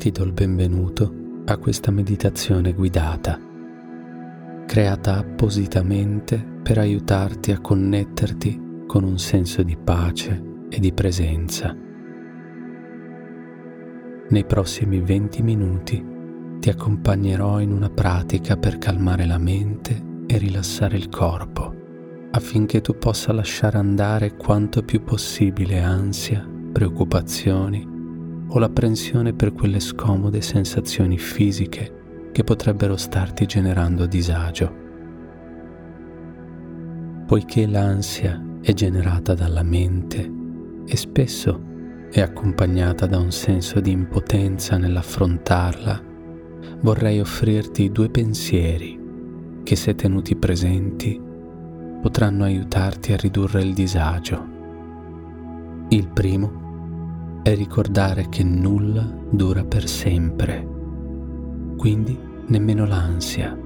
Ti do il benvenuto a questa meditazione guidata, creata appositamente per aiutarti a connetterti con un senso di pace e di presenza. Nei prossimi 20 minuti ti accompagnerò in una pratica per calmare la mente e rilassare il corpo, affinché tu possa lasciare andare quanto più possibile ansia, preoccupazioni o l'apprensione per quelle scomode sensazioni fisiche che potrebbero starti generando disagio. Poiché l'ansia è generata dalla mente e spesso è accompagnata da un senso di impotenza nell'affrontarla, vorrei offrirti due pensieri che se tenuti presenti potranno aiutarti a ridurre il disagio. Il primo è ricordare che nulla dura per sempre, quindi nemmeno l'ansia.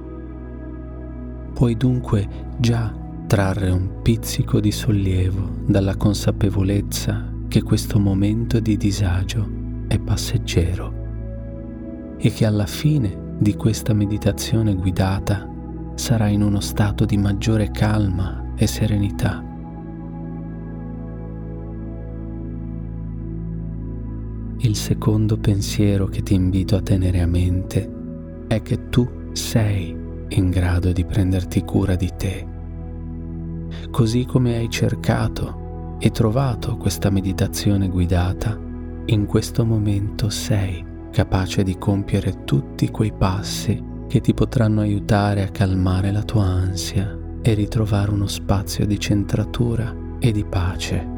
Puoi dunque già trarre un pizzico di sollievo dalla consapevolezza che questo momento di disagio è passeggero e che alla fine di questa meditazione guidata sarai in uno stato di maggiore calma e serenità. Il secondo pensiero che ti invito a tenere a mente è che tu sei in grado di prenderti cura di te. Così come hai cercato e trovato questa meditazione guidata, in questo momento sei capace di compiere tutti quei passi che ti potranno aiutare a calmare la tua ansia e ritrovare uno spazio di centratura e di pace.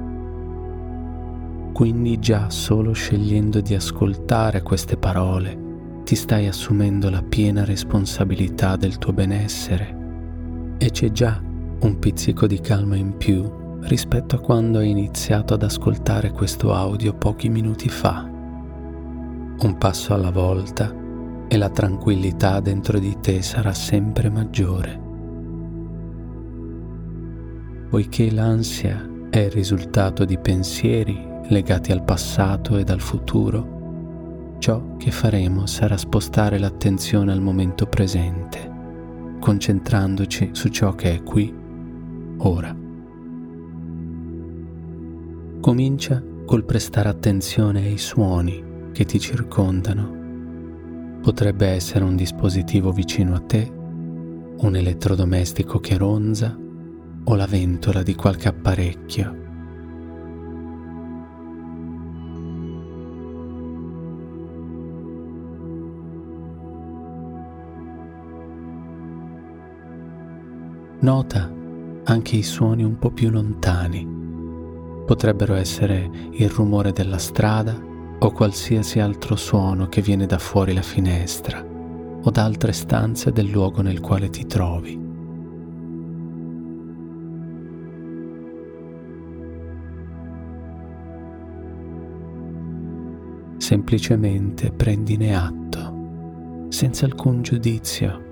Quindi già solo scegliendo di ascoltare queste parole ti stai assumendo la piena responsabilità del tuo benessere e c'è già un pizzico di calma in più rispetto a quando hai iniziato ad ascoltare questo audio pochi minuti fa. Un passo alla volta e la tranquillità dentro di te sarà sempre maggiore. Poiché l'ansia è il risultato di pensieri legati al passato ed al futuro, ciò che faremo sarà spostare l'attenzione al momento presente, concentrandoci su ciò che è qui, ora. Comincia col prestare attenzione ai suoni che ti circondano. Potrebbe essere un dispositivo vicino a te, un elettrodomestico che ronza o la ventola di qualche apparecchio Nota anche i suoni un po' più lontani. Potrebbero essere il rumore della strada o qualsiasi altro suono che viene da fuori la finestra o da altre stanze del luogo nel quale ti trovi. Semplicemente prendine atto, senza alcun giudizio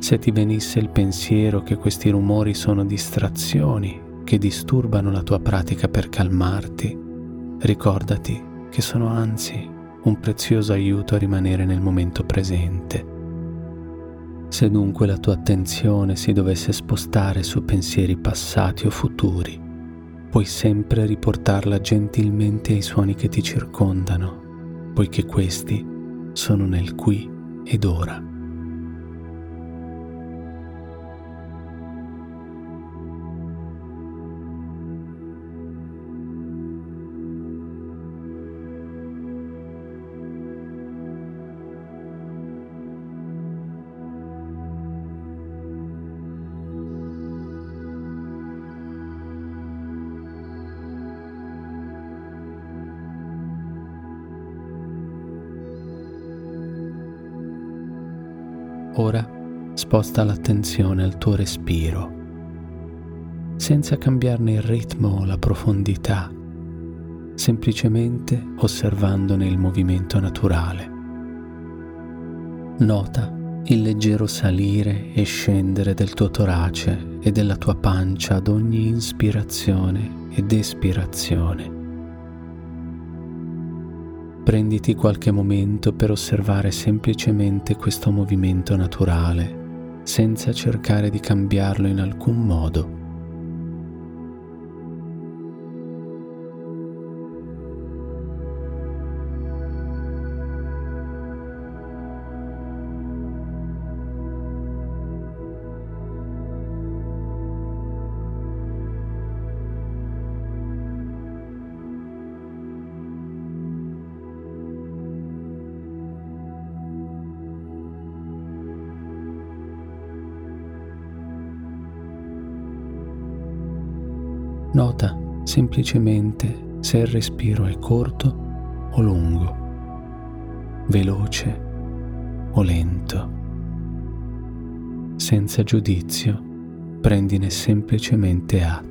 Se ti venisse il pensiero che questi rumori sono distrazioni che disturbano la tua pratica per calmarti, ricordati che sono anzi un prezioso aiuto a rimanere nel momento presente. Se dunque la tua attenzione si dovesse spostare su pensieri passati o futuri, puoi sempre riportarla gentilmente ai suoni che ti circondano, poiché questi sono nel qui ed ora. Ora sposta l'attenzione al tuo respiro, senza cambiarne il ritmo o la profondità, semplicemente osservandone il movimento naturale. Nota il leggero salire e scendere del tuo torace e della tua pancia ad ogni ispirazione ed espirazione. Prenditi qualche momento per osservare semplicemente questo movimento naturale, senza cercare di cambiarlo in alcun modo Nota semplicemente se il respiro è corto o lungo, veloce o lento. Senza giudizio, prendine semplicemente atto.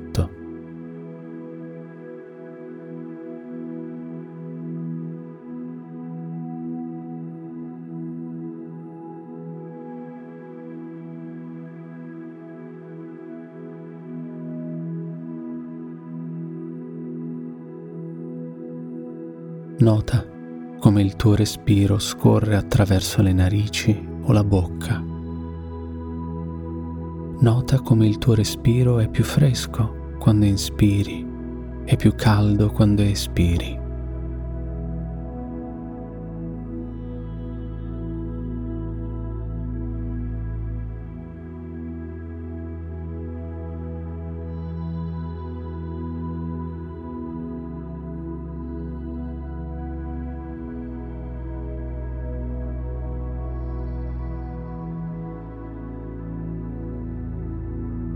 Nota come il tuo respiro scorre attraverso le narici o la bocca. Nota come il tuo respiro è più fresco quando inspiri e più caldo quando espiri.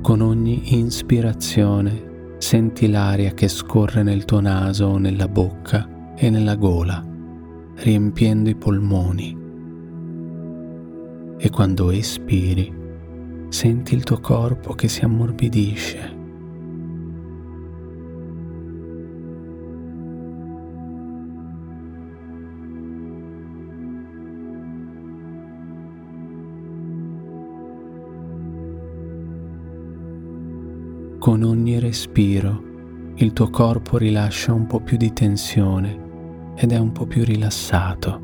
Con ogni ispirazione senti l'aria che scorre nel tuo naso nella bocca e nella gola, riempiendo i polmoni. E quando espiri, senti il tuo corpo che si ammorbidisce Con ogni respiro il tuo corpo rilascia un po' più di tensione ed è un po' più rilassato.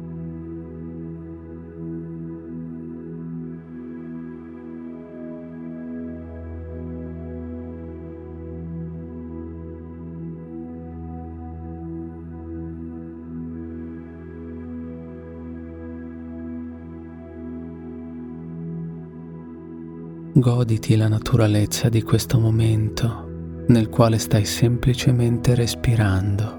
Goditi la naturalezza di questo momento nel quale stai semplicemente respirando.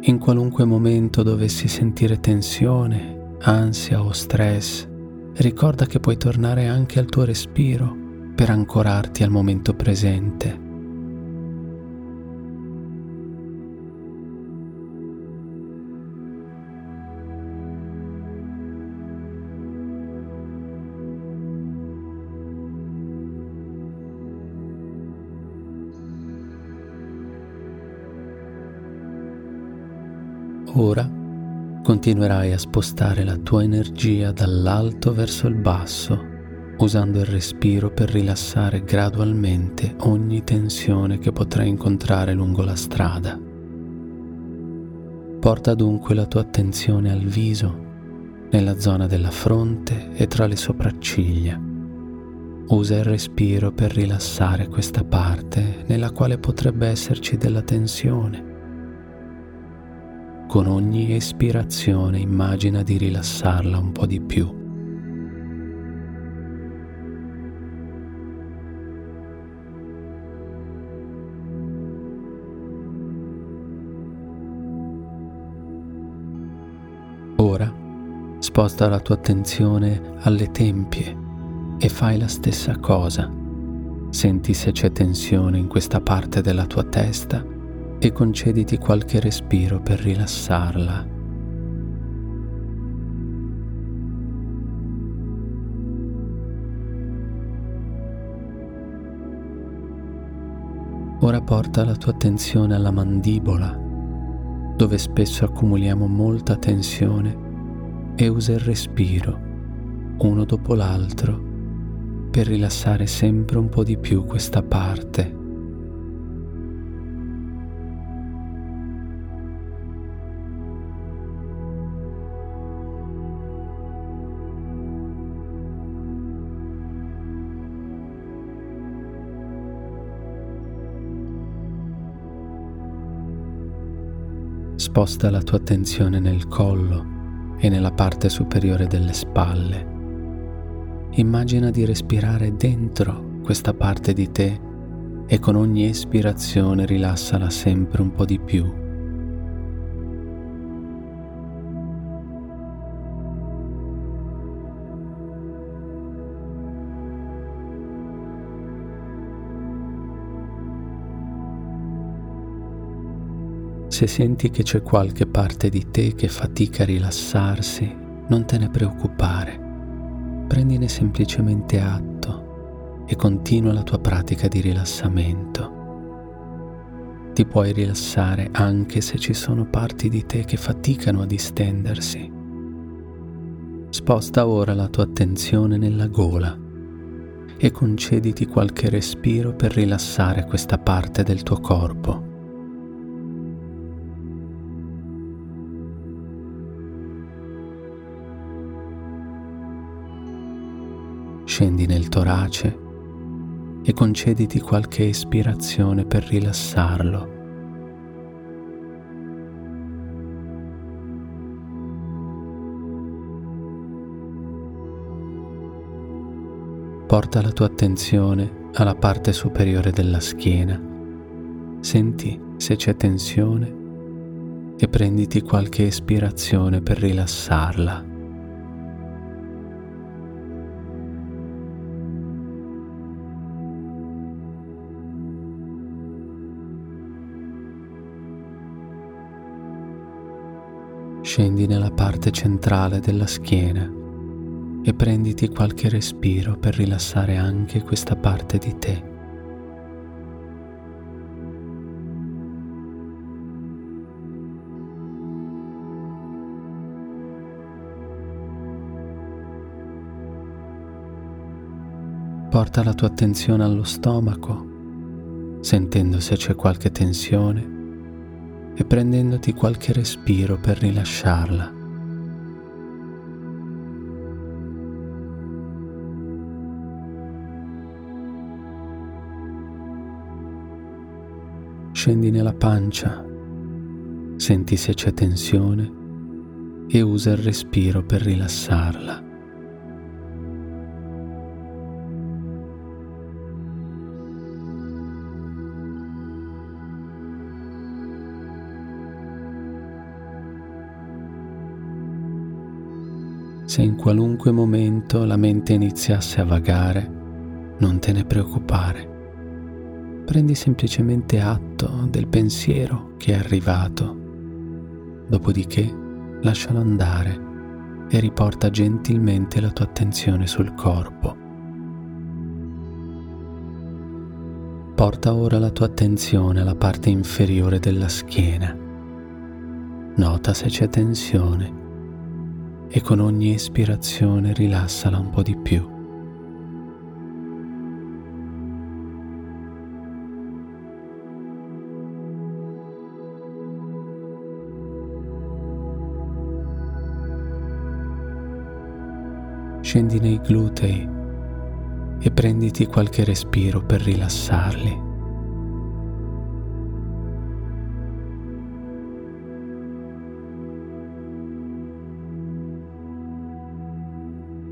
In qualunque momento dovessi sentire tensione, ansia o stress, ricorda che puoi tornare anche al tuo respiro per ancorarti al momento presente. Ora continuerai a spostare la tua energia dall'alto verso il basso, usando il respiro per rilassare gradualmente ogni tensione che potrai incontrare lungo la strada. Porta dunque la tua attenzione al viso, nella zona della fronte e tra le sopracciglia. Usa il respiro per rilassare questa parte nella quale potrebbe esserci della tensione con ogni espirazione immagina di rilassarla un po' di più. Ora sposta la tua attenzione alle tempie e fai la stessa cosa. Senti se c'è tensione in questa parte della tua testa e concediti qualche respiro per rilassarla. Ora porta la tua attenzione alla mandibola, dove spesso accumuliamo molta tensione e usa il respiro, uno dopo l'altro, per rilassare sempre un po' di più questa parte Sposta la tua attenzione nel collo e nella parte superiore delle spalle. Immagina di respirare dentro questa parte di te e con ogni espirazione rilassala sempre un po' di più. Se senti che c'è qualche parte di te che fatica a rilassarsi, non te ne preoccupare. Prendine semplicemente atto e continua la tua pratica di rilassamento. Ti puoi rilassare anche se ci sono parti di te che faticano a distendersi. Sposta ora la tua attenzione nella gola e concediti qualche respiro per rilassare questa parte del tuo corpo. Scendi nel torace e concediti qualche espirazione per rilassarlo. Porta la tua attenzione alla parte superiore della schiena. Senti se c'è tensione e prenditi qualche espirazione per rilassarla. Scendi nella parte centrale della schiena e prenditi qualche respiro per rilassare anche questa parte di te. Porta la tua attenzione allo stomaco, sentendo se c'è qualche tensione e prendendoti qualche respiro per rilasciarla. Scendi nella pancia, senti se c'è tensione e usa il respiro per rilassarla. Se in qualunque momento la mente iniziasse a vagare, non te ne preoccupare. Prendi semplicemente atto del pensiero che è arrivato. Dopodiché lascialo andare e riporta gentilmente la tua attenzione sul corpo. Porta ora la tua attenzione alla parte inferiore della schiena. Nota se c'è tensione e con ogni espirazione rilassala un po' di più. Scendi nei glutei e prenditi qualche respiro per rilassarli.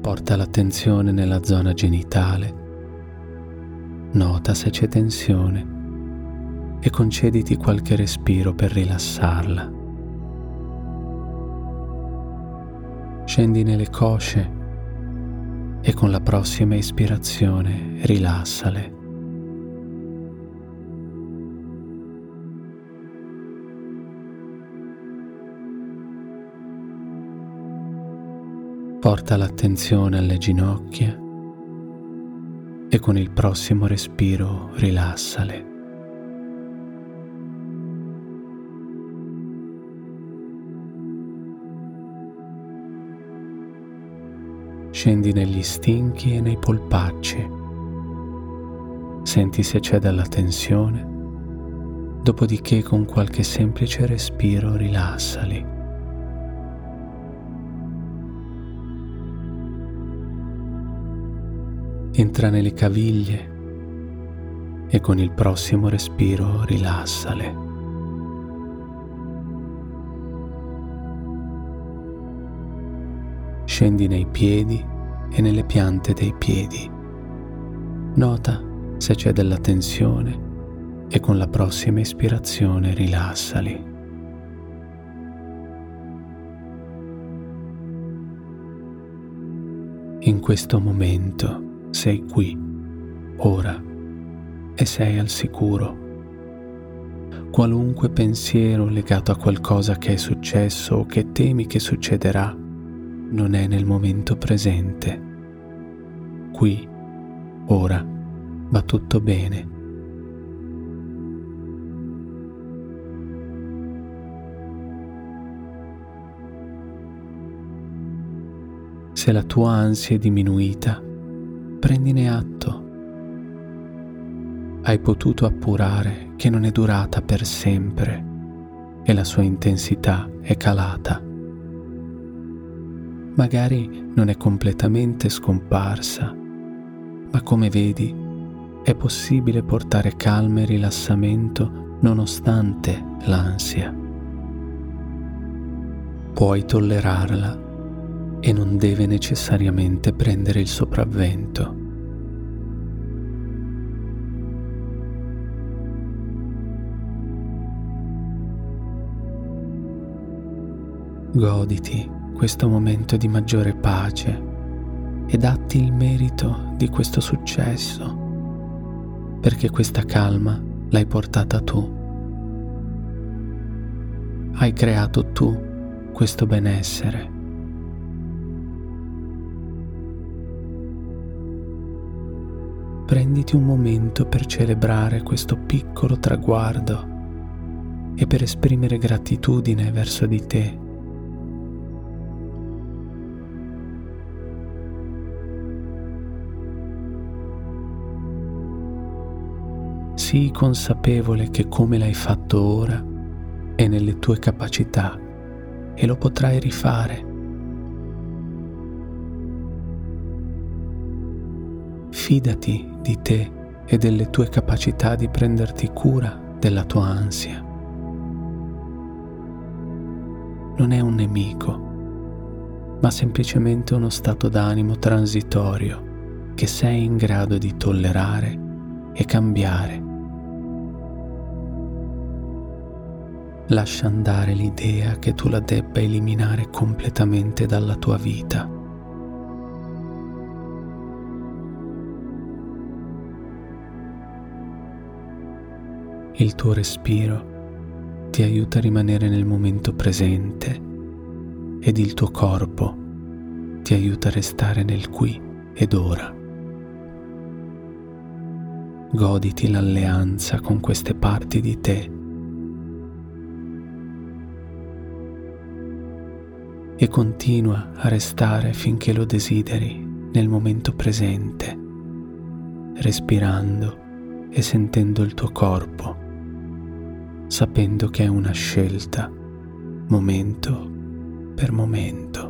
Porta l'attenzione nella zona genitale. Nota se c'è tensione e concediti qualche respiro per rilassarla. Scendi nelle cosce e con la prossima ispirazione rilassale. Porta l'attenzione alle ginocchia e con il prossimo respiro rilassale. Scendi negli stinchi e nei polpacci. Senti se c'è della tensione, dopodiché con qualche semplice respiro rilassali. Entra nelle caviglie e con il prossimo respiro rilassale. Scendi nei piedi e nelle piante dei piedi. Nota se c'è della tensione e con la prossima ispirazione rilassali. In questo momento sei qui, ora, e sei al sicuro. Qualunque pensiero legato a qualcosa che è successo o che temi che succederà non è nel momento presente. Qui, ora, va tutto bene. Se la tua ansia è diminuita, prendine atto. Hai potuto appurare che non è durata per sempre e la sua intensità è calata. Magari non è completamente scomparsa, ma come vedi è possibile portare calma e rilassamento nonostante l'ansia. Puoi tollerarla e non deve necessariamente prendere il sopravvento. Goditi questo momento di maggiore pace e datti il merito di questo successo, perché questa calma l'hai portata tu. Hai creato tu questo benessere prenditi un momento per celebrare questo piccolo traguardo e per esprimere gratitudine verso di te. Sii consapevole che come l'hai fatto ora è nelle tue capacità e lo potrai rifare. Fidati di te e delle tue capacità di prenderti cura della tua ansia. Non è un nemico, ma semplicemente uno stato d'animo transitorio che sei in grado di tollerare e cambiare. Lascia andare l'idea che tu la debba eliminare completamente dalla tua vita. Il tuo respiro ti aiuta a rimanere nel momento presente ed il tuo corpo ti aiuta a restare nel qui ed ora. Goditi l'alleanza con queste parti di te e continua a restare finché lo desideri nel momento presente, respirando e sentendo il tuo corpo sapendo che è una scelta momento per momento.